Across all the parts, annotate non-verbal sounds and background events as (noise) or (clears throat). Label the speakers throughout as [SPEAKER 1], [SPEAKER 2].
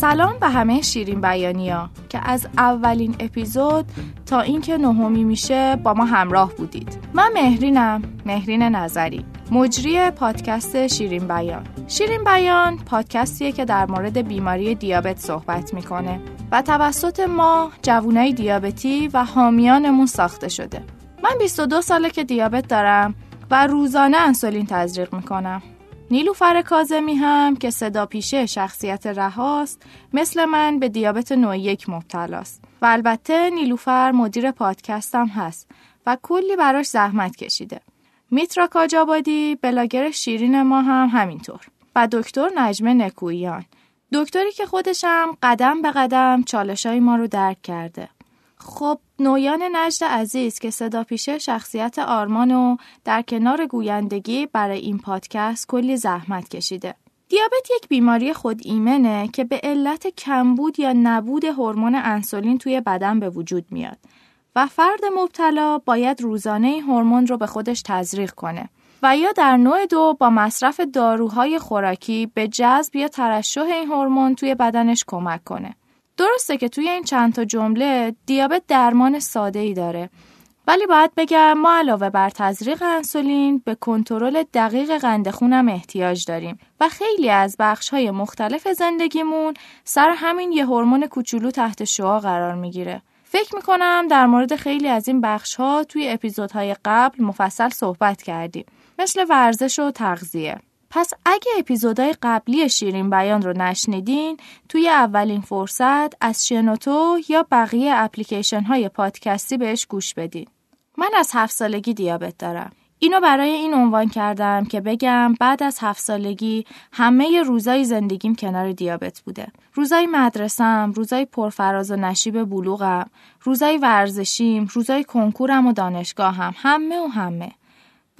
[SPEAKER 1] سلام به همه شیرین بیانیا که از اولین اپیزود تا اینکه نهمی میشه با ما همراه بودید. من مهرینم مهرین نظری مجری پادکست شیرین بیان. شیرین بیان پادکستیه که در مورد بیماری دیابت صحبت می‌کنه و توسط ما جوونای دیابتی و حامیانمون ساخته شده. من 22 ساله که دیابت دارم و روزانه انسولین تزریق می‌کنم. نیلوفر کازمی هم که صدا پیشه شخصیت رهاست مثل من به دیابت نوع یک مبتلاست. و البته نیلوفر مدیر پادکستم هست و کلی براش زحمت کشیده. میترا کاجابادی بلاگر شیرین ما هم همینطور. و دکتر نجمه نکویان. دکتری که خودشم قدم به قدم چالشای ما رو درک کرده. خب نویان نجد عزیز که صدا پیشه شخصیت آرمان و در کنار گویندگی برای این پادکست کلی زحمت کشیده. دیابت یک بیماری خود ایمنه که به علت کمبود یا نبود هورمون انسولین توی بدن به وجود میاد و فرد مبتلا باید روزانه این هورمون رو به خودش تزریق کنه و یا در نوع دو با مصرف داروهای خوراکی به جذب یا ترشح این هورمون توی بدنش کمک کنه. درسته که توی این چند تا جمله دیابت درمان ساده ای داره ولی باید بگم ما علاوه بر تزریق انسولین به کنترل دقیق قند خونم احتیاج داریم و خیلی از بخش های مختلف زندگیمون سر همین یه هورمون کوچولو تحت شعا قرار می‌گیره. فکر می‌کنم در مورد خیلی از این بخش ها توی اپیزودهای قبل مفصل صحبت کردیم مثل ورزش و تغذیه. پس اگه اپیزودهای قبلی شیرین بیان رو نشنیدین توی اولین فرصت از شنوتو یا بقیه اپلیکیشن های پادکستی بهش گوش بدین. من از هفت سالگی دیابت دارم. اینو برای این عنوان کردم که بگم بعد از هفت سالگی همه روزای زندگیم کنار دیابت بوده. روزای مدرسم، روزای پرفراز و نشیب بلوغم، روزای ورزشیم، روزای کنکورم و دانشگاهم، همه و همه.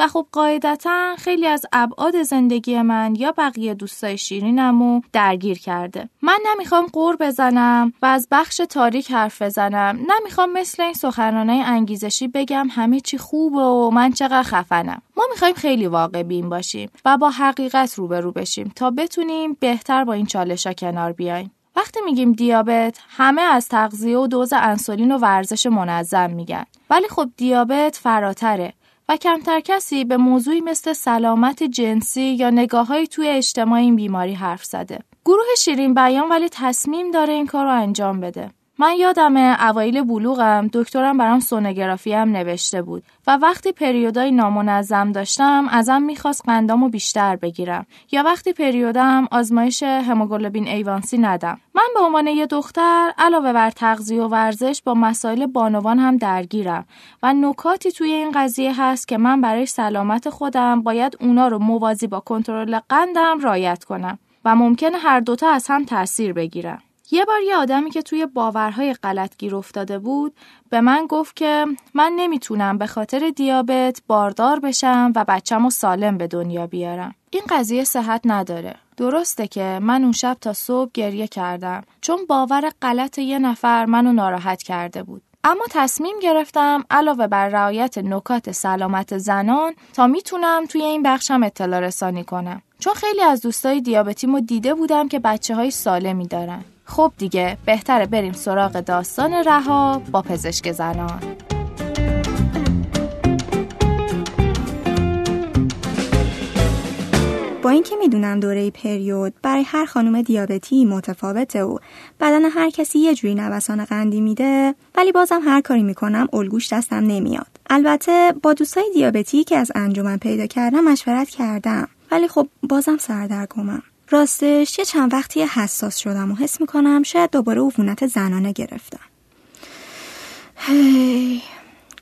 [SPEAKER 1] و خب قاعدتا خیلی از ابعاد زندگی من یا بقیه دوستای شیرینمو درگیر کرده. من نمی‌خوام قور بزنم و از بخش تاریک حرف بزنم. نمی‌خوام مثل این سخنرانه انگیزشی بگم همه چی خوبه و من چقدر خفنم. ما می‌خوایم خیلی واقع بین باشیم و با حقیقت روبرو بشیم تا بتونیم بهتر با این چالشا کنار بیایم. وقتی میگیم دیابت همه از تغذیه و دوز انسولین و ورزش منظم میگن. ولی خب دیابت فراتره. و کمتر کسی به موضوعی مثل سلامت جنسی یا نگاه توی اجتماع این بیماری حرف زده. گروه شیرین بیان ولی تصمیم داره این کار رو انجام بده. من یادم اوایل بلوغم دکترم برام سونوگرافی هم نوشته بود و وقتی پریودای نامنظم داشتم ازم می‌خواست قندامو بیشتر بگیرم. یا وقتی پریودم آزمایش هموگلوبین ایوانسی ندم. من به عنوان یه دختر علاوه بر تغذیه و ورزش با مسائل بانوان هم درگیرم و نکاتی توی این قضیه هست که من برای سلامت خودم باید اونا رو موازی با کنترل قندم رایت کنم و ممکنه هر دوتا از هم تاثیر بگیرم یه بار یه آدمی که توی باورهای غلط گیر افتاده بود به من گفت که من نمی‌تونم به خاطر دیابت باردار بشم و بچم و سالم به دنیا بیارم. این قضیه صحت نداره. درسته که من اون شب تا صبح گریه کردم چون باور غلط یه نفر منو ناراحت کرده بود. اما تصمیم گرفتم علاوه بر رعایت نکات سلامت زنان تا می‌تونم توی این بخشم اطلاع رسانی کنم. چون خیلی از دوستای دیابتیمو دیده بودم که بچه های سالمی دارن. خب دیگه بهتره بریم سراغ داستان رها با پزشک زنان.
[SPEAKER 2] با اینکه می‌دونم دوره پریود برای هر خانم دیابتی متفاوته و بدن هر کسی یه جوری نوسان قندی میده ولی بازم هر کاری می‌کنم الگوش دستم نمیاد. البته با دوستای دیابتی که از انجمن پیدا کردم مشورت کردم. ولی خب بازم سردرگمم. راستش یه چند وقتی حساس شدم و حس می‌کنم شاید دوباره عفونت زنانه گرفتم. هی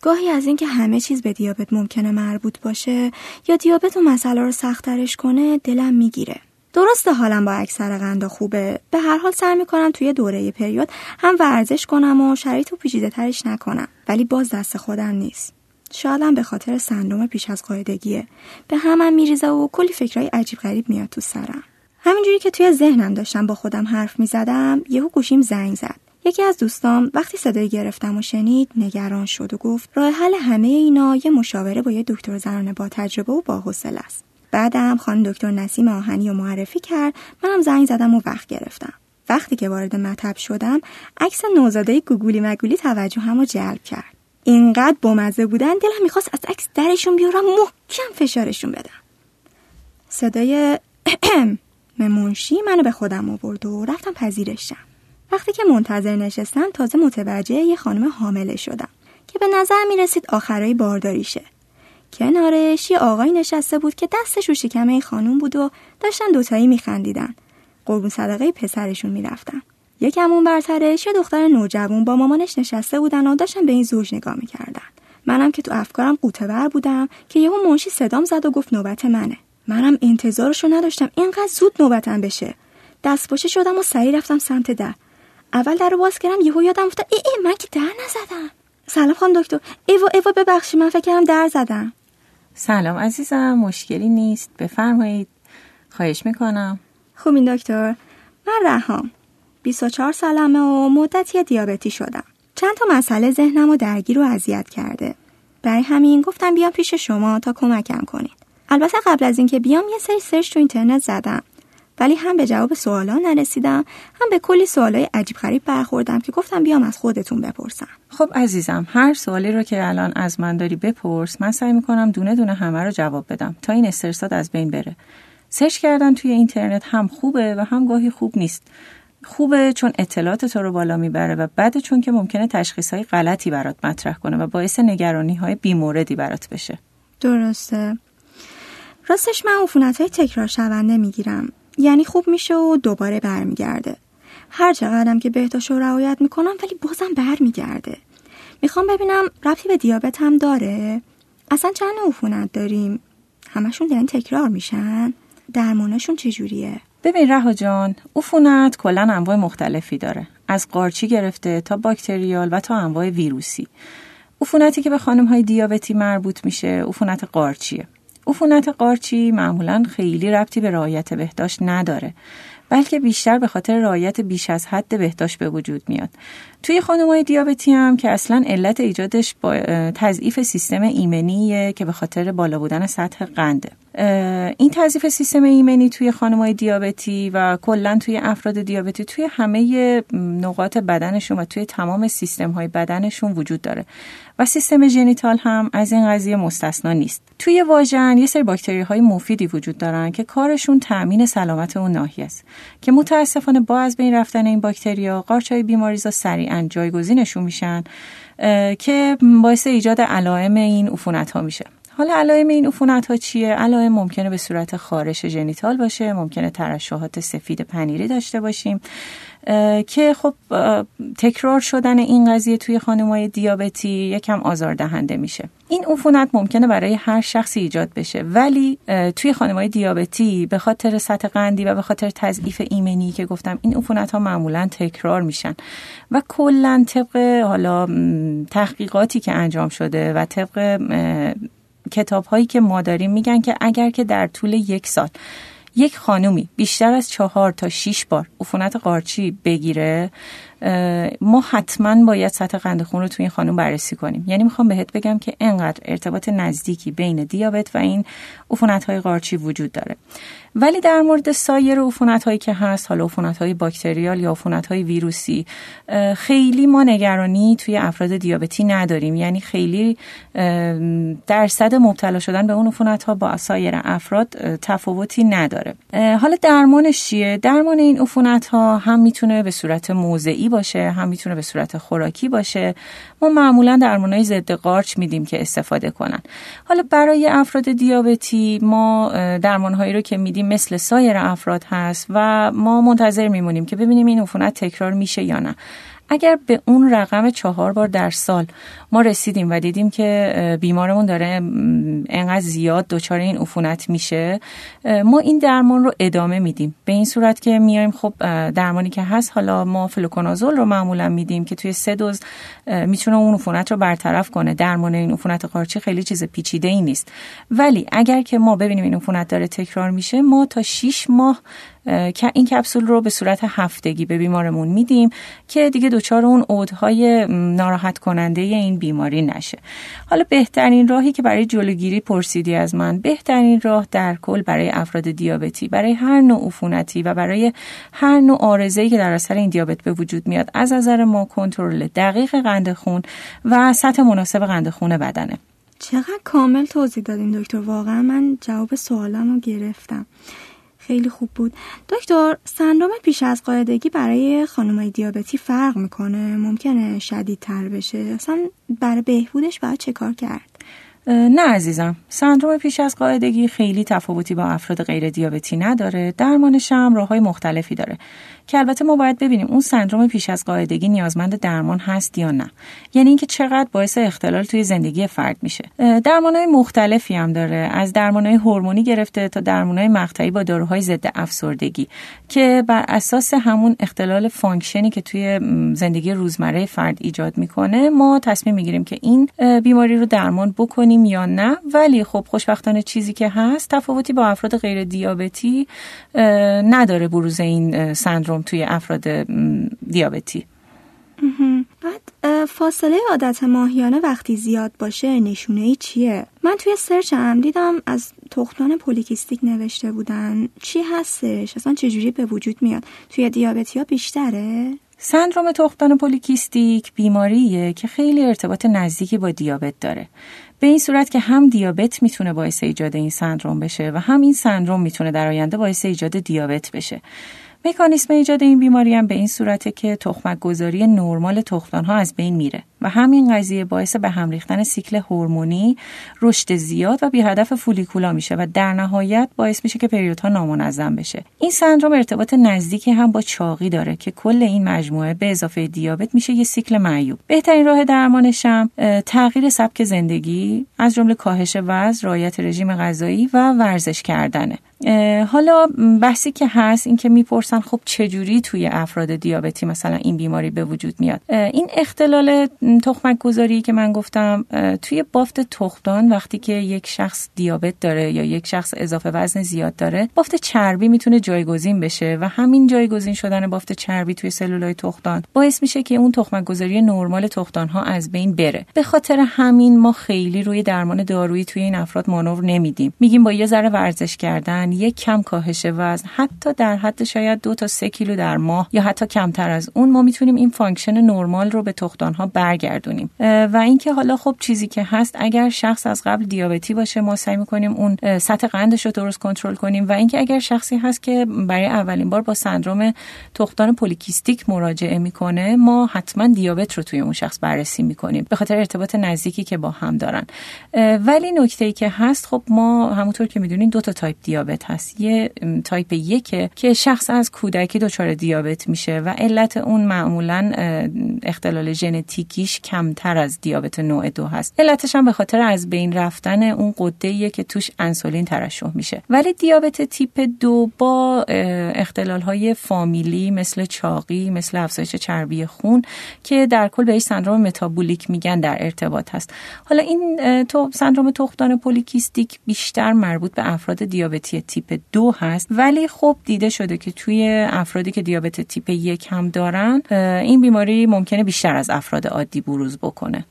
[SPEAKER 2] گاهی از اینکه همه چیز به دیابت ممکنه مربوط باشه یا دیابت و مسئله رو سختترش کنه دلم می‌گیره. درسته حالم با اکثر قندا خوبه. به هر حال سعی می‌کنم توی دوره پریود هم ورزش کنم و شرایط و پیچیده ترش نکنم. ولی باز دست خودم نیست. شایدم به خاطر سندروم پیش از قاعدگیه. به همم میریزه و کلی فکرهای عجیب غریب میاد تو سرم. همینجوری که توی ذهنم داشتم با خودم حرف می زدم یهو گوشیم زنگ زد. یکی از دوستام وقتی صدای گرفتم و شنید نگران شد و گفت راه حل همه اینا یه مشاوره با یه دکتر زنانه با تجربه و با حوصله است. بعدم خانم دکتر نسیم آهنی و معرفی کرد منم زنگ زدم و وقت گرفتم. وقتی که وارد مطب شدم عکس نوزاده گوگولی مگولی توجه هم رو جلب کرد. اینقدر بامزه بودن دلم می‌خواست از عکس درشون بیارم محکم فشارشون بدم. صدای (clears throat) (clears throat) منشی منو به خودم آورد و رفتم پذیرشم. وقتی که منتظر نشستم تازه متوجه یه خانم حامله شدم که به نظر می رسید آخرای بارداریشه. کنارش یه آقای نشسته بود که دستش رو شکم این خانوم بود و داشتن دوتایی میخندیدن. قربون صدقه پسرشون می‌رفتن. یکم اون برترش یه دختر نوجوان با مامانش نشسته بودن و داشتن به این زوج نگاه می‌کردن. منم که تو افکارم قوطه بودم که یهو منشی صدام زد و گفت نوبت منه. منم انتظارشو نداشتم اینقدر زود نوبتم بشه. دست باشه شدم و سریع رفتم سمت در. اول در باز کردم یهو یادم افتاد ای, ای من که در نزدم. سلام خانم دکتر. ایوا ایوا ببخشی من فکر کردم در زدم.
[SPEAKER 3] سلام عزیزم مشکلی نیست. بفرمایید. خواهش می‌کنم.
[SPEAKER 2] خوبین دکتر من رهام 24 سالمه و مدتی دیابتی شدم. چند تا مسئله ذهنم و درگیر و اذیت کرده. برای همین گفتم بیام پیش شما تا کمکم کنید البته قبل از اینکه بیام یه سری سرچ تو اینترنت زدم. ولی هم به جواب سوالا نرسیدم هم به کلی سوالای عجیب غریب برخوردم که گفتم بیام از خودتون بپرسم.
[SPEAKER 3] خب عزیزم هر سوالی رو که الان از من داری بپرس من سعی می‌کنم دونه دونه همه رو جواب بدم تا این استرسات از بین بره. سرچ کردن توی اینترنت هم خوبه و هم گاهی خوب نیست. خوبه چون اطلاعات تو رو بالا می‌بره و بده چون که ممکنه تشخیص های غلطی برات مطرح کنه و باعث نگرانی های بیموردی برات بشه.
[SPEAKER 2] درسته. راستش من عفونت های تکرار شونده می‌گیرم. یعنی خوب میشه و دوباره برمیگرده. هر چقدرم که بهداشت رو رعایت می‌کنم ولی بازم برمیگرده. می‌خوام ببینم ربطی به دیابت هم داره؟ اصلا چند عفونت داریم؟ همشون دارن تکرار میشن؟ درمانشون چجوریه؟
[SPEAKER 3] ببین رها جان عفونت کلا انواع مختلفی داره. از قارچی گرفته تا باکتریال و تا انواع ویروسی. عفونتی که به خانم های دیابتی مربوط میشه عفونت قارچیه. عفونت قارچی معمولا خیلی ربطی به رعایت بهداشت نداره بلکه بیشتر به خاطر رعایت بیش از حد بهداشت به وجود میاد. توی خانمای دیابتی هم که اصلا علت ایجادش با تضعیف سیستم ایمنیه که به خاطر بالا بودن سطح قنده. این تضعیف سیستم ایمنی توی خانمای دیابتی و کلا توی افراد دیابتی توی همه نقاط بدنشون و توی تمام سیستم های بدنشون وجود داره. و سیستم ژنیتال هم از این قضیه مستثنا نیست. توی واژن یه سری باکتری های مفیدی وجود دارن که کارشون تامین سلامت اون ناحیه است. که متاسفانه با از بین رفتن این باکتریا قارچای بیماریزا سریعا جایگزینشون میشن که باعث ایجاد علائم این عفونت ها میشه. حالا علائم این عفونت ها چیه؟ علائم ممکنه به صورت خارش ژنیتال باشه ممکنه ترشحات سفید پنیری داشته باشیم که خب تکرار شدن این قضیه توی خانمای دیابتی یکم آزاردهنده میشه. این عفونت ممکنه برای هر شخصی ایجاد بشه ولی توی خانمای دیابتی به خاطر سطح قندی و به خاطر تضعیف ایمنی که گفتم این عفونت ها معمولا تکرار میشن و کلا طبق حالا تحقیقاتی که انجام شده و طبق کتاب هایی که ما داریم میگن که اگر که در طول یک سال یک خانومی بیشتر از چهار تا شیش بار عفونت قارچی بگیره ما حتما باید سطح قند خون رو توی این خانم بررسی کنیم. یعنی می‌خوام بهت بگم که انقدر ارتباط نزدیکی بین دیابت و این عفونت های قارچی وجود داره. ولی در مورد سایر عفونت هایی که هست حالا عفونت های باکتریال یا عفونت های ویروسی خیلی ما نگرانی توی افراد دیابتی نداریم. یعنی خیلی درصد مبتلا شدن به اون عفونت ها با سایر افراد تفاوتی نداره. حالا درمانش چیه؟ درمان این عفونت ها هم می‌تونه به صورت موضعی باشه هم می‌تونه به صورت خوراکی باشه. ما معمولا درمانهای ضد قارچ میدیم که استفاده کنن. حالا برای افراد دیابتی ما درمانهایی رو که میدیم مثل سایر افراد هست و ما منتظر میمونیم که ببینیم این عفونت تکرار میشه یا نه. اگر به اون رقم چهار بار در سال ما رسیدیم و دیدیم که بیمارمون داره انقدر زیاد دچار این عفونت میشه ما این درمان رو ادامه میدیم. به این صورت که میایم خب درمانی که هست حالا ما فلوکونازول رو معمولا میدیم که توی سه دوز می‌تونه اون عفونت رو برطرف کنه. درمان این عفونت قارچی خیلی چیز پیچیده ای نیست. ولی اگر که ما ببینیم این عفونت داره تکرار میشه ما تا 6 ماه این کپسول رو به صورت هفتگی به بیمارمون میدیم که دیگه دچار اون عودهای ناراحت کننده این بیماری نشه. حالا بهترین راهی که برای جلوگیری پرسیدی از من بهترین راه در کل برای افراد دیابتی برای هر نوع عفونتی و برای هر نوع آرزه‌ای که در اثر این دیابت به وجود میاد از نظر ما کنترل دقیق قند خون و سطح مناسب قند خون بدنه.
[SPEAKER 2] چقدر کامل توضیح دادین دکتر. واقعا من جواب سوالم رو گرفتم. خیلی خوب بود. دکتر سندروم پیش از قاعدگی برای خانمای دیابتی فرق می‌کنه؟ ممکنه شدیدتر بشه؟ اصلا برای بهبودش باید چه کار کرد؟
[SPEAKER 3] نه عزیزم. سندروم پیش از قاعدگی خیلی تفاوتی با افراد غیر دیابتی نداره. درمانش هم راه های مختلفی داره. که البته ما باید ببینیم اون سندروم پیش از قاعدگی نیازمند درمان هست یا نه. یعنی اینکه چقدر باعث اختلال توی زندگی فرد میشه. های مختلفی هم داره. از های هورمونی گرفته تا های مقطعی با داروهای ضد افسردگی. که بر اساس همون اختلال function ی که توی زندگی روزمره فرد ایجاد می‌کنه ما تصمیم می‌گیریم که این بیماری رو درمان بکنیم یا نه ولی خب خوشبختانه چیزی که هست تفاوتی با افراد غیر دیابتی نداره بروز این سندروم توی افراد دیابتی
[SPEAKER 2] بعد فاصله عادت ماهیانه وقتی زیاد باشه نشونه ای چیه؟ من توی سرچ هم دیدم از تختان پولیکیستیک نوشته بودن چی هستش؟ اصلا چجوری به وجود میاد؟ توی دیابتی ها بیشتره؟
[SPEAKER 3] سندروم تختان پولیکیستیک بیماریه که خیلی ارتباط نزدیکی با دیابت داره. به این صورت که هم دیابت می‌تونه باعث ایجاد این سندروم بشه و هم این سندروم می‌تونه در آینده باعث ایجاد دیابت بشه. مکانیسم ایجاد این بیماری هم به این صورته که تخمک گذاری نرمال تختان ها از بین میره. و همین قضیه باعث به هم ریختن سیکل هورمونی رشد زیاد و بی هدف فولیکولا میشه و در نهایت باعث میشه که پریودها نامنظم بشه. این سندروم ارتباط نزدیکی هم با چاقی داره که کل این مجموعه به اضافه دیابت میشه یه سیکل معیوب. بهترین راه درمانش هم تغییر سبک زندگی از جمله کاهش وزن رعایت رژیم غذایی و ورزش کردنه. حالا بحثی که هست این که می‌پرسن خب چجوری توی افراد دیابتی مثلا این بیماری به وجود میاد؟ این اختلال تخمک گذاری که من گفتم توی بافت تخمدان وقتی که یک شخص دیابت داره یا یک شخص اضافه وزن زیاد داره بافت چربی می‌تونه جایگزین بشه و همین جایگزین شدن بافت چربی توی سلولای تخمدان باعث میشه که اون تخمک گذاری نرمال تخمدان ها از بین بره. به خاطر همین ما خیلی روی درمان دارویی توی این افراد مانور نمیدیم. میگیم با یه ذره ورزش کردن یک کم کاهش وزن حتی در حد شاید دو تا سه کیلو در ماه یا حتی کمتر از اون ما می‌تونیم این function نرمال رو به تخمدان ها برگردونیم و اینکه حالا خب چیزی که هست اگر شخص از قبل دیابتی باشه ما سعی می‌کنیم اون سطح قندش رو درست کنترل کنیم و اینکه اگر شخصی هست که برای اولین بار با سندروم تخمدان پلی‌کیستیک مراجعه می‌کنه ما حتما دیابت رو توی اون شخص بررسی می‌کنیم به خاطر ارتباط نزدیکی که با هم دارن. ولی نکته ای که هست خب ما همونطور که می‌دونین دو تا تایپ دیابت هست. یه تایپ یک که شخص از کودکی دچار دیابت میشه و علت اون معمولا اختلال ژنتیکیش کمتر از دیابت نوع دو هست. علتش هم به خاطر از بین رفتن اون قده که توش انسولین ترشح میشه. ولی دیابت تیپ دو با اختلال های فامیلی مثل چاقی مثل افزایش چربی خون که در کل بهش سندروم متابولیک میگن در ارتباط هست. حالا این تو سندروم تختان پولیکیستیک بیشتر مربوط به افراد دیابتی تیپ دو هست. ولی خب دیده شده که توی افرادی که دیابت تیپ یک هم دارن این بیماری ممکنه بیشتر از افراد عادی بروز بکنه.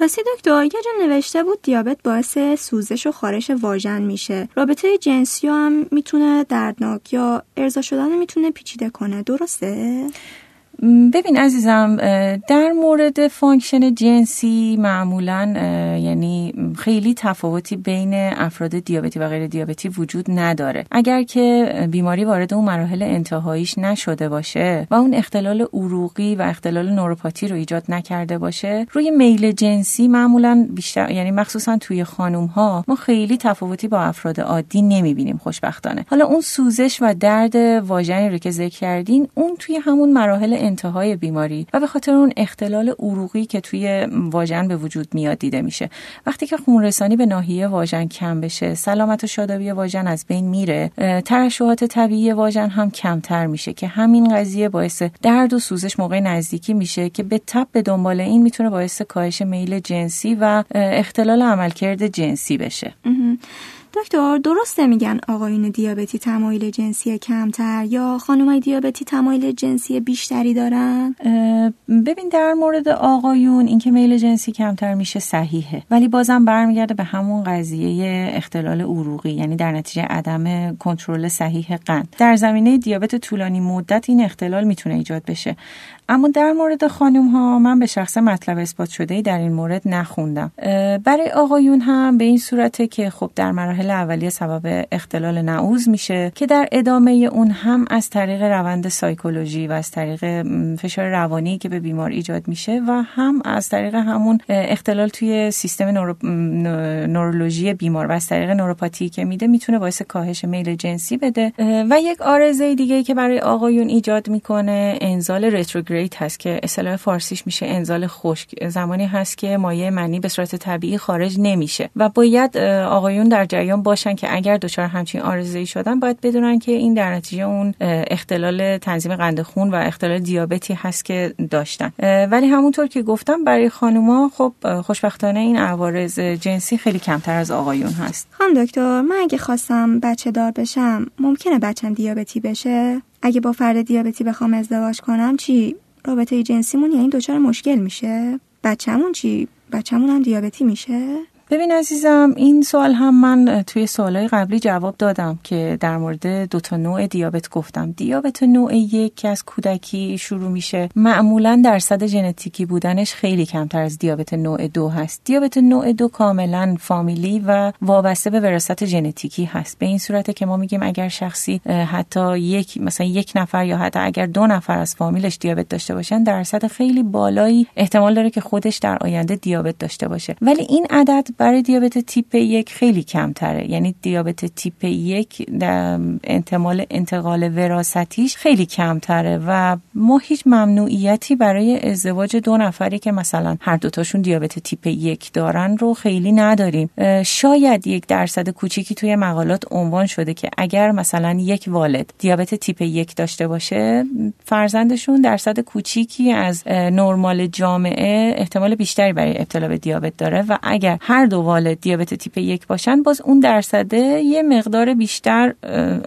[SPEAKER 2] راستی دکتر یه جا نوشته بود دیابت باعث سوزش و خارش واژن میشه. رابطه جنسی هم می‌تونه دردناک یا ارضا شدن می‌تونه پیچیده کنه. درسته؟
[SPEAKER 3] ببین عزیزم در مورد function جنسی معمولا یعنی خیلی تفاوتی بین افراد دیابتی و غیر دیابتی وجود نداره. اگر که بیماری وارد اون مراحل انتهاییش نشده باشه و اون اختلال عروقی و اختلال نوروپاتی رو ایجاد نکرده باشه روی میل جنسی معمولا بیشتر یعنی مخصوصا توی خانم ها ما خیلی تفاوتی با افراد عادی نمی‌بینیم خوشبختانه. حالا اون سوزش و درد واژنی رو که ذکر کردین اون توی همون مراحل انتهای بیماری و به خاطر اون اختلال عروقی که توی واژن به وجود میاد دیده میشه. وقتی که خونرسانی به ناحیه واژن کم بشه سلامت و شادابی واژن از بین میره ترشحات طبیعی واژن هم کمتر میشه که همین قضیه باعث درد و سوزش موقع نزدیکی میشه که به تب به دنبال این می‌تونه باعث کاهش میل جنسی و اختلال عملکرد جنسی بشه.
[SPEAKER 2] دکتر درسته میگن آقایون دیابتی تمایل جنسی کمتر یا خانمای دیابتی تمایل جنسی بیشتری دارن؟
[SPEAKER 3] ببین در مورد آقایون اینکه میل جنسی کمتر میشه صحیحه. ولی بازم برمیگرده به همون قضیه اختلال عروقی یعنی در نتیجه عدم کنترل صحیح قند. در زمینه دیابت طولانی مدت این اختلال می‌تونه ایجاد بشه. اما در مورد خانم ها من به شخص مطلب اثبات شده در این مورد نخوندم. برای آقایون هم به این صورته که خب در مراحل اولیه سبب اختلال نعوز میشه که در ادامه اون هم از طریق روند سایکولوژی و از طریق فشار روانی که به بیمار ایجاد میشه و هم از طریق همون اختلال توی سیستم نورو... نورولوژی بیمار و از طریق نوروپاتی که میده می‌تونه باعث کاهش میل جنسی بده. و یک آرزه دیگه که برای آقایون ایجاد می‌کنه انزال رتروگریت هست که اصطلاح فارسیش میشه انزال خشک. زمانی هست که مایع منی به صورت طبیعی خارج نمیشه و باید آقایون در جریان باشن که اگر دچار همچین آرزه‌ای شدن باید بدونن که این در نتیجه اون اختلال تنظیم قند خون و اختلال دیابتی هست که داشتن. ولی همونطور که گفتم برای خانوما خب خوشبختانه این عوارض جنسی خیلی کمتر از آقایون هست.
[SPEAKER 2] خانم دکتر من اگه خواستم بچه دار بشم ممکنه بچم دیابتی بشه؟ اگه با فرد دیابتی بخوام ازدواج کنم چی؟ رابطه جنسیمون یعنی دچار مشکل میشه؟ بچه‌مون چی؟ بچه‌مون هم دیابتی میشه؟
[SPEAKER 3] ببین عزیزم این سوال هم من توی سوالهای قبلی جواب دادم که در مورد دو تا نوع دیابت گفتم. دیابت نوع یک که از کودکی شروع میشه معمولا درصد ژنتیکی بودنش خیلی کمتر از دیابت نوع دو هست. دیابت نوع دو کاملا فامیلی و وابسته به وراثت ژنتیکی هست. به این صورته که ما میگیم اگر شخصی حتی یک مثلا یک نفر یا حتی اگر دو نفر از فامیلش دیابت داشته باشن درصد خیلی بالایی احتمال داره که خودش در آینده دیابت داشته باشه. ولی این عدد برای دیابت تیپ یک خیلی کمتره. یعنی دیابت تیپ یک احتمال انتقال وراستیش خیلی کمتره و ما هیچ ممنوعیتی برای ازدواج دو نفری که مثلا هر دوتاشون دیابت تیپ یک دارن رو خیلی نداریم. شاید یک درصد کوچیکی توی مقالات عنوان شده که اگر مثلا یک والد دیابت تیپ یک داشته باشه فرزندشون درصد کوچیکی از نرمال جامعه احتمال بیشتری برای ابتلا به دیابت داره و اگر هر دو والد دیابت تیپ یک باشن باز اون درصده یه مقدار بیشتر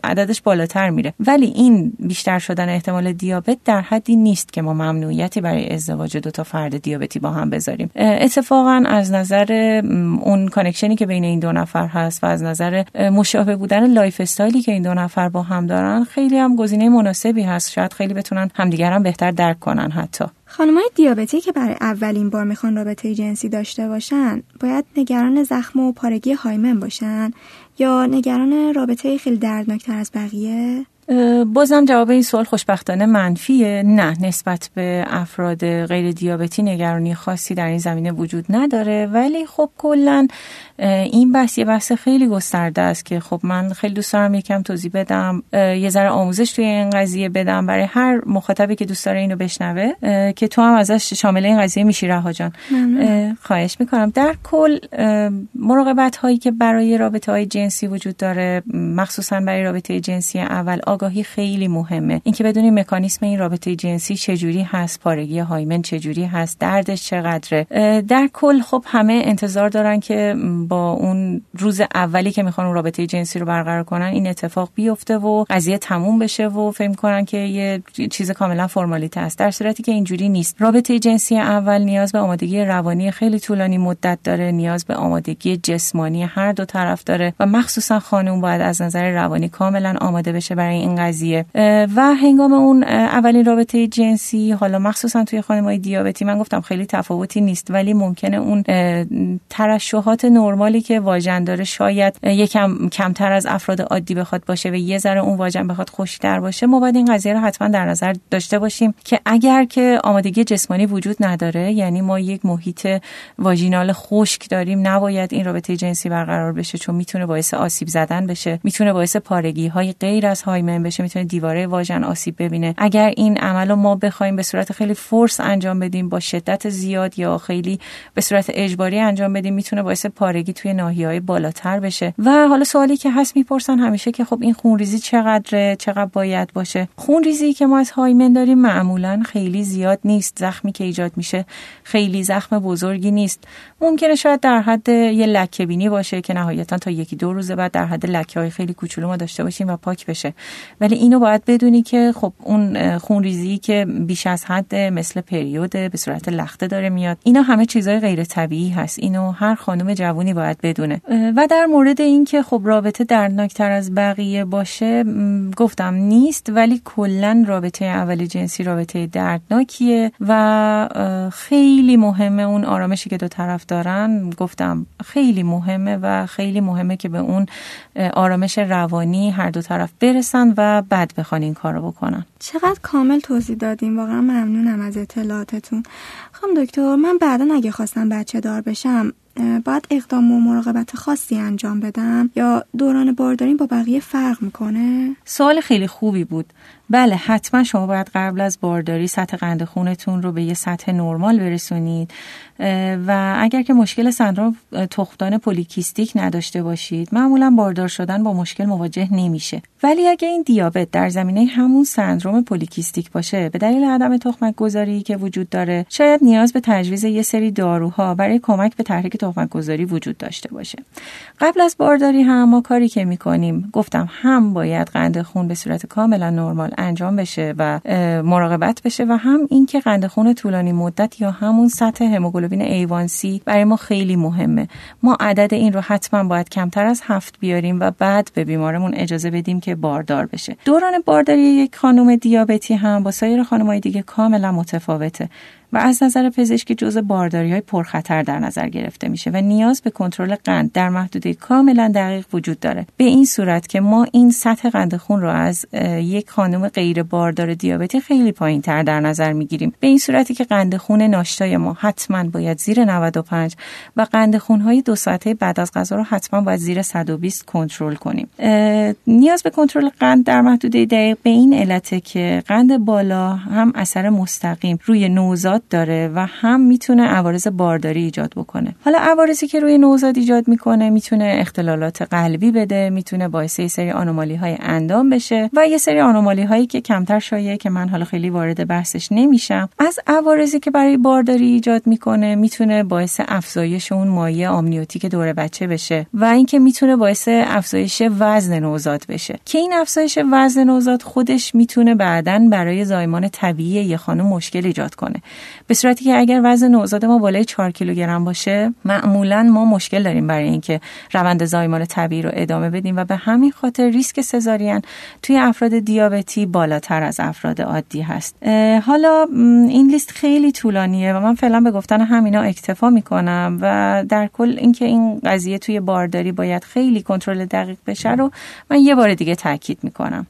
[SPEAKER 3] عددش بالاتر میره. ولی این بیشتر شدن احتمال دیابت در حدی نیست که ما ممنوعیتی برای ازدواج دو تا فرد دیابتی با هم بذاریم. اتفاقا از نظر اون connection ی که بین این دو نفر هست و از نظر مشابه بودن lifestyle ی که این دو نفر با هم دارن خیلی هم گزینه مناسبی هست. شاید خیلی بتونن همدیگر هم بهتر درک کنن حتی.
[SPEAKER 2] خانمای دیابتی که برای اولین بار می‌خوان رابطه جنسی داشته باشن باید نگران زخم و پارگی hymen باشن یا نگران رابطه خیلی دردناکتر از بقیه؟
[SPEAKER 3] بازم جواب این سوال خوشبختانه منفیه. نه نسبت به افراد غیر دیابتی نگرانی خاصی در این زمینه وجود نداره. ولی خب کلا این بحث یه بحث خیلی گسترده است که خب من خیلی دوست دارم یکم توضیح بدم یه ذره آموزش توی این قضیه بدم برای هر مخاطبی که دوست داره اینو بشنوه که تو هم ازش شامل این قضیه میشی رها جان. خواهش می‌کنم. در کل مراقبت هایی که برای رابطه های جنسی وجود داره مخصوصا برای رابطه جنسی اول آگاهی خیلی مهمه. اینکه بدونیم مکانیسم این رابطه جنسی چجوری هست پارگی هایمن چجوری هست دردش چقدره. در کل خب همه انتظار دارن که با اون روز اولی که می‌خوان رابطه جنسی رو برقرار کنن این اتفاق بیفته و قضیه تموم بشه و فهم کنن که یه چیز کاملا فرمالیته است. در صورتی که اینجوری نیست. رابطه جنسی اول نیاز به آمادگی روانی خیلی طولانی مدت داره نیاز به آمادگی جسمانی هر دو طرف داره و مخصوصا خانم باید از نظر روانی کاملا آماده بشه برای این قضیه. و هنگام اون اولین رابطه جنسی حالا مخصوصا توی خانمای دیابتی من گفتم خیلی تفاوتی نیست ولی ممکنه اون ترشحات نرمالی که واژن داره شاید یکم کمتر از افراد عادی بخواد باشه و یه ذره اون واژن بخواد خشکتر باشه ما باید این قضیه رو حتما در نظر داشته باشیم که اگر که آمادگی جسمانی وجود نداره یعنی ما یک محیط واژینال خشک داریم نباید این رابطه جنسی برقرار بشه چون می‌تونه باعث آسیب زدن بشه می‌تونه باعث پارگی های غیر از هایمن بشه می‌تونه دیواره واژن آسیب ببینه. اگر این عمل رو ما بخوایم به صورت خیلی فورس انجام بدیم با شدت زیاد یا خیلی به صورت اجباری انجام بدیم می‌تونه باعث پارگی توی های بالاتر بشه. و حالا سوالی که هست می‌پرسن همیشه که خب این خونریزی چقدره؟ چقدر باید باشه؟ خونریزی که ما از هایمن داریم معمولا خیلی زیاد نیست. زخمی که ایجاد میشه خیلی زخم بزرگی نیست. ممکنه شاید در حد یه لکه بینی باشه که نهایتا تا یکی دو روز بعد در حد لکه های خیلی کوچولو ما داشته باشیم و پاک بشه. ولی اینو باید بدونی که خب اون خونریزی که بیش از حد مثل پریود به صورت لخته داره میاد. اینا همه چیزای غیر طبیعی هست. اینو هر خانم جوونی باید بدونه. و در مورد اینکه خب رابطه دردناکتر از بقیه باشه گفتم نیست ولی کلا رابطه اول جنسی رابطه دردناکیه و خیلی مهمه اون آرامشی که دو طرف دارن. گفتم خیلی مهمه و خیلی مهمه که به اون آرامش روانی هر دو طرف برسن و بعد بخوان این کارو بکنن.
[SPEAKER 2] چقدر کامل توضیح دادیم. واقعا ممنونم از اطلاعاتتون. خانم دکتر من بعدا اگه خواستم بچه دار بشم باید اقدام و مراقبت خاصی انجام بدم یا دوران بارداری با بقیه فرق می‌کنه؟
[SPEAKER 3] سوال خیلی خوبی بود بله حتما شما باید قبل از بارداری سطح قند خونتون رو به یه سطح نرمال برسونید. و اگر که مشکل سندروم تخمدان پولیکیستیک نداشته باشید معمولا باردار شدن با مشکل مواجه نمیشه. ولی اگه این دیابت در زمینه همون سندروم پولیکیستیک باشه به دلیل عدم تخمک گذاری که وجود داره شاید نیاز به تجویز یه سری داروها برای کمک به تحریک تخمک گذاری وجود داشته باشه. قبل از بارداری هم ما کاری که می‌کنیم گفتم هم باید قند خون به صورت کاملا نرمال انجام بشه و مراقبت بشه و هم اینکه قند خون طولانی مدت یا همون سطح هموگلوبین ایوانسی برای ما خیلی مهمه. ما عدد این رو حتما باید کمتر از هفت بیاریم و بعد به بیمارمون اجازه بدیم که باردار بشه. دوران بارداری یک خانم دیابتی هم با سایر خانمهای دیگه کاملا متفاوته. و از نظر پزشکی جزء بارداری های پرخطر در نظر گرفته میشه و نیاز به کنترل قند در محدوده کاملا دقیق وجود داره. به این صورت که ما این سطح قند خون رو از یک خانم غیر باردار دیابتی خیلی پایین تر در نظر می‌گیریم. به این صورتی که قند خون ناشتای ما حتما باید زیر 95 و قند خون های دو ساعته بعد از غذا رو حتما باید زیر 120 کنترل کنیم. نیاز به کنترل قند در محدوده دقیق به این علته که قند بالا هم اثر مستقیم روی نوزاد داره و هم می‌تونه عوارض بارداری ایجاد بکنه. حالا عوارضی که روی نوزاد ایجاد می‌کنه می‌تونه اختلالات قلبی بده می‌تونه باعث یه سری آنومالی های اندام بشه و یه سری آنومالی هایی که کمتر شایعه که من حالا خیلی وارد بحثش نمیشم از عوارضی که برای بارداری ایجاد می‌کنه می‌تونه باعث افزایش اون مایع آمنیوتیک دور بچه بشه و اینکه می‌تونه باعث افزایش وزن نوزاد بشه. که این افزایش وزن نوزاد خودش می‌تونه بعدا برای زایمان طبیعی یه خانم مشکل ایجاد کنه. به صورتی که اگر وزن نوزاد ما بالای 4 کیلوگرم باشه معمولا ما مشکل داریم برای اینکه روند زایمان طبیعی رو ادامه بدیم و به همین خاطر ریسک سزارین توی افراد دیابتی بالاتر از افراد عادی هست. حالا این لیست خیلی طولانیه و من فعلا به گفتن همینا اکتفا می‌کنم و در کل اینکه این قضیه توی بارداری باید خیلی کنترل دقیق بشه رو من یه بار دیگه تاکید می‌کنم.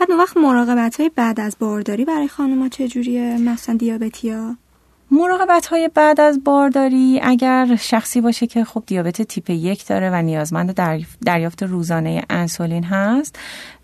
[SPEAKER 2] بعد وقت مراقبت های بعد از بارداری برای خانم ها چجوریه؟ مثلا دیابتی ها
[SPEAKER 3] مراقبت های بعد از بارداری اگر شخصی باشه که خب دیابت تیپ یک داره و نیازمند دریافت روزانه انسولین هست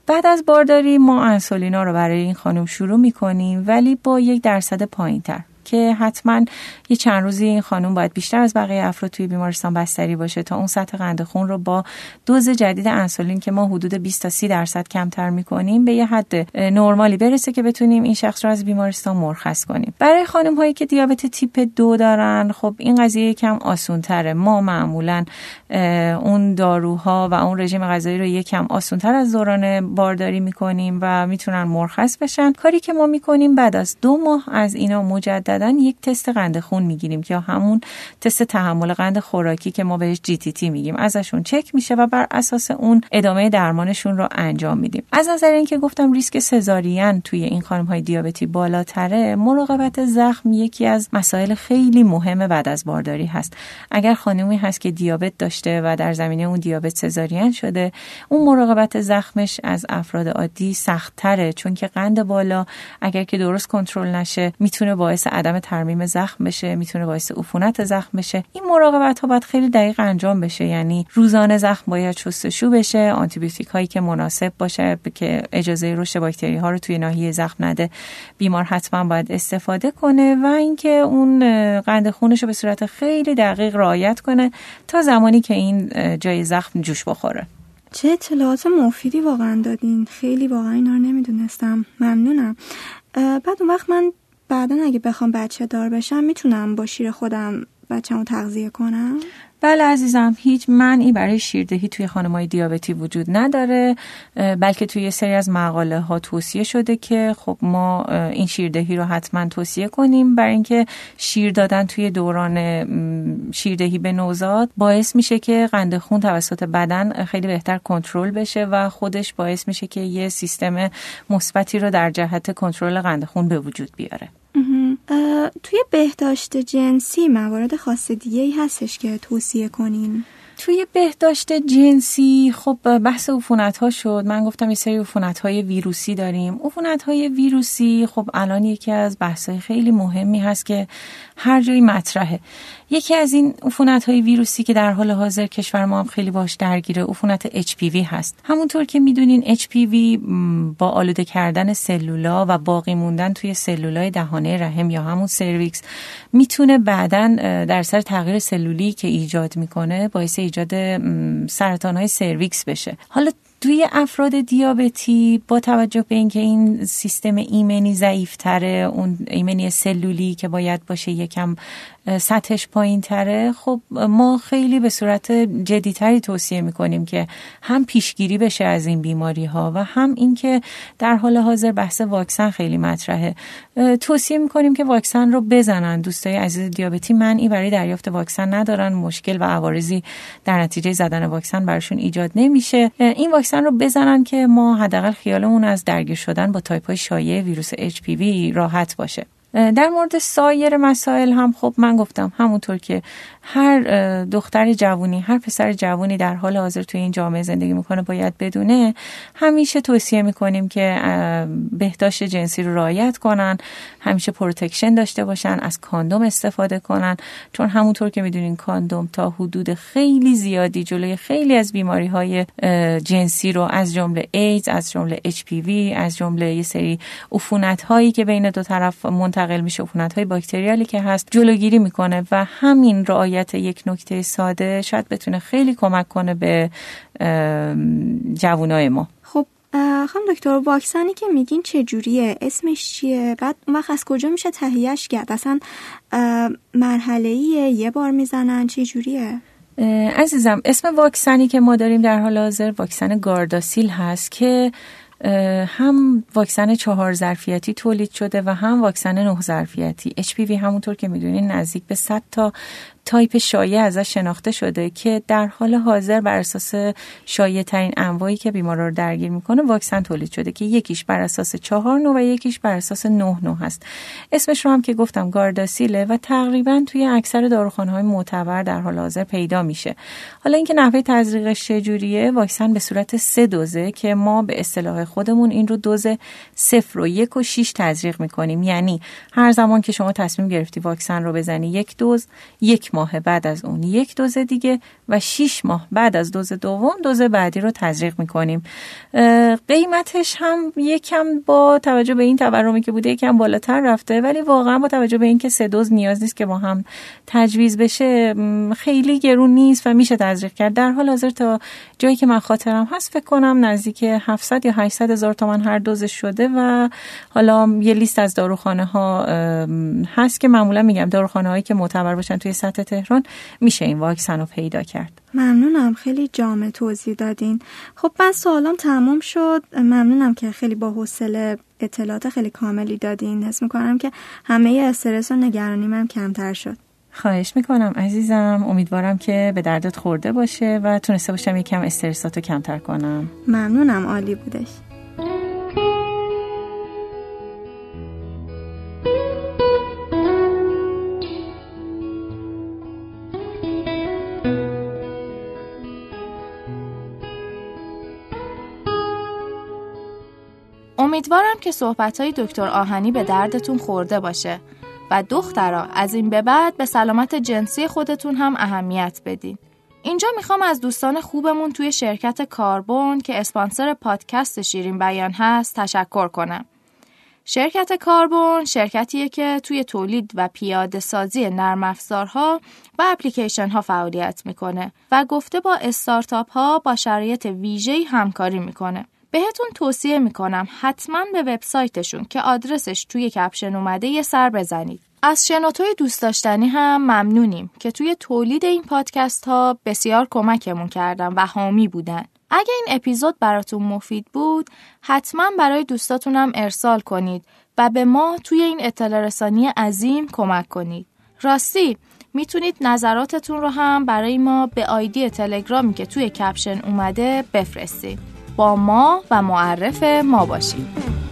[SPEAKER 3] بعد از بارداری ما انسولینا رو برای این خانم شروع می کنیم ولی با یک درصد پایین تر که حتما یه چند روزی این خانم باید بیشتر از بقیه افراد توی بیمارستان بستری باشه تا اون سطح قند خون رو با دوز جدید انسولین که ما حدود 20 تا 30 درصد کمتر می‌کنیم به یه حد نرمالی برسه که بتونیم این شخص رو از بیمارستان مرخص کنیم. برای خانم هایی که دیابت تیپ دو دارن خب این قضیه کم آسون تره ما معمولا اون داروها و اون رژیم غذایی رو یکم آسون تر از دوران بارداری می‌کنیم و می‌تونن مرخص بشن. کاری که ما می‌کنیم بعد از دو ماه از اینا مجدد یک تست قند خون می‌گیریم که همون تست تحمل قند خوراکی که ما بهش جی تی تی میگیم. ازشون چک میشه و بر اساس اون ادامه درمانشون رو انجام میدیم. از نظر اینکه گفتم ریسک سزارین توی این خانم های دیابتی بالاتره مراقبت زخم یکی از مسائل خیلی مهم بعد از بارداری هست. اگر خانمی هست که دیابت داشته و در زمینه اون دیابت سزارین شده. اون مراقبت زخمش از افراد عادی سختتره چون که قند بالا اگر که درست کنترل نشه می‌تونه باعث عدم ترمیم زخم بشه می‌تونه باعث عفونت زخم بشه. این مراقبت ها باید خیلی دقیق انجام بشه یعنی روزانه زخم باید شستشو بشه آنتیبیوتیک هایی که مناسب باشه که اجازه رشد باکتری ها رو توی ناحیه زخم نده بیمار حتما باید استفاده کنه و اینکه اون قند خونش رو به صورت خیلی دقیق رعایت کنه تا زمانی که این جای زخم جوش بخوره.
[SPEAKER 2] چه اطلاعات مفیدی واقعا دادین. خیلی واقعا اینا رو نمی‌دونستم. ممنونم. بعد اون وقت من بعدا اگه بخوام بچه دار بشم می‌تونم با شیر خودم بچه‌مو تغذیه کنم؟
[SPEAKER 3] بله عزیزم هیچ منعی برای شیردهی توی خانمای دیابتی وجود نداره بلکه توی سری از مقاله ها توصیه شده که خب ما این شیردهی رو حتما توصیه کنیم. برای اینکه شیر دادن توی دوران شیردهی به نوزاد باعث میشه که قند خون توسط بدن خیلی بهتر کنترل بشه و خودش باعث میشه که یه سیستم مثبتی رو در جهت کنترل قند خون به وجود بیاره.
[SPEAKER 2] توی بهداشت جنسی موارد خاص دیگه ای هستش که توصیه کنین
[SPEAKER 3] توی بهداشت جنسی خب بحث عفونت ها شد. من گفتم یه سری عفونت های ویروسی داریم. عفونت های ویروسی خب الان یکی از بحث های خیلی مهمی هست که هر جایی مطرحه. یکی از این عفونت های ویروسی که در حال حاضر کشور ما هم خیلی باش درگیره عفونت HPV هست. همونطور که می‌دونین HPV با آلوده کردن سلولا و باقی موندن توی سلولای دهانه رحم یا همون سرویکس می‌تونه بعدا در سر تغییر سلولی که ایجاد می‌کنه باعث ایجاد سرطان های سرویکس بشه. حالا توی افراد دیابتی با توجه به اینکه این سیستم ایمنی ضعیفتره اون ایمنی سلولی که باید باشه یکم سطحش پایین تره خب ما خیلی به صورت جدیتری توصیه می‌کنیم که هم پیشگیری بشه از این بیماری ها و هم اینکه در حال حاضر بحث واکسن خیلی مطرحه. توصیه می‌کنیم که واکسن رو بزنن. دوستای عزیز دیابتی منعی برای دریافت واکسن ندارن. مشکل و عوارضی در نتیجه زدن واکسن براشون ایجاد نمیشه. این واکسن رو بزنن که ما حداقل خیالمون از درگیر شدن با تایپ های شایع ویروس HPV راحت باشه. در مورد سایر مسائل هم خب من گفتم همونطور که هر دختر جوونی هر پسر جوونی در حال حاضر توی این جامعه زندگی می‌کنه باید بدونه. همیشه توصیه می‌کنیم که بهداشت جنسی رو رعایت کنن همیشه protection داشته باشن از کاندوم استفاده کنن. چون همونطور که می‌دونین کاندوم تا حدود خیلی زیادی جلوی خیلی از بیماری های جنسی رو از جمله ایدز از جمله HPV از جمله یه سری عفونت هایی که بین دو طرف منتقل میشه عفونت های باکتریالی که هست جلوگیری می‌کنه و همین رعایت یک نکته ساده شاید بتونه خیلی کمک کنه به جوانای ما.
[SPEAKER 2] خب خانم دکتر واکسنی که میگین چجوریه؟ اسمش چیه؟ بعد اون وقت از کجا میشه تهیهش کرد؟ اصلا مرحله یه بار می‌زنن چجوریه؟
[SPEAKER 3] عزیزم اسم واکسنی که ما داریم در حال حاضر واکسن گارداسیل هست که هم واکسن چهار ظرفیتی تولید شده و هم واکسن نه ظرفیتی. HPV همونطور که می‌دونین نزدیک به 100 تا تایپ شایع ازش شناخته شده که در حال حاضر بر اساس شایع ترین انواعی که بیمارا رو درگیر می‌کنه واکسن تولید شده که یکیش بر اساس چهار نو و یکیش بر اساس نه نو هست. اسمش رو هم که گفتم گارداسیله و تقریبا توی اکثر داروخانه های معتبر در حال حاضر پیدا میشه. حالا اینکه نحوه تزریقش چجوریه واکسن به صورت سه دوزه که ما به اصطلاح خودمون این رو دوز صفر و یک و شیش تزریق می‌کنیم. یعنی هر زمان که شما تصمیم گرفتی واکسن رو بزنی یک دوز یک ماه بعد از اون یک دوز دیگه و 6 ماه بعد از دوز دوم دوز بعدی رو تزریق می‌کنیم. قیمتش هم یکم با توجه به این تورمی که بوده یکم بالاتر رفته ولی واقعا با توجه به اینکه سه دوز نیاز نیست که با هم تجویز بشه خیلی گرون نیست و میشه تزریق کرد. در حال حاضر تا جایی که من خاطرم هست فکر کنم نزدیک 700 یا 800 هزار تومن هر دوزش شده و حالا یه لیست از داروخانه ها هست که معمولا میگم داروخانه هایی که معتبر باشن توی سطح تهران میشه این واکسن رو پیدا کرد.
[SPEAKER 2] ممنونم. خیلی جامع توضیح دادین. خب من سوالام تمام شد. ممنونم که خیلی با حوصله اطلاعات خیلی کاملی دادین. حس می‌کنم که همه استرس و نگرانی من کمتر شد.
[SPEAKER 3] خواهش می‌کنم عزیزم. امیدوارم که به دردت خورده باشه و تونسته باشم یکم استرساتو کمتر کنم.
[SPEAKER 2] ممنونم. عالی بودش.
[SPEAKER 1] امیدوارم که صحبت های دکتر آهنی به دردتون خورده باشه و دخترا از این به بعد به سلامت جنسی خودتون هم اهمیت بدین. اینجا می‌خوام از دوستان خوبمون توی شرکت کاربون که اسپانسر پادکست شیرین بیان هست تشکر کنم. شرکت کاربون شرکتیه که توی تولید و پیاده سازی نرم افزارها و اپلیکیشن ها فعالیت می‌کنه و گفته با استارتاپ ها با شرایط ویژه‌ای همکاری می‌کنه. بهتون توصیه می‌کنم حتما به وبسایتشون که آدرسش توی کپشن اومده یه سر بزنید. از شنوتوی دوست داشتنی هم ممنونیم که توی تولید این پادکست ها بسیار کمکمون کردن و حامی بودن. اگه این اپیزود براتون مفید بود حتما برای دوستاتونم ارسال کنید و به ما توی این اطلاع رسانی عظیم کمک کنید. راستی می‌تونید نظراتتون رو هم برای ما به آیدی تلگرامی که توی کپشن اومده بفرستید. با ما و معرف ما باشید.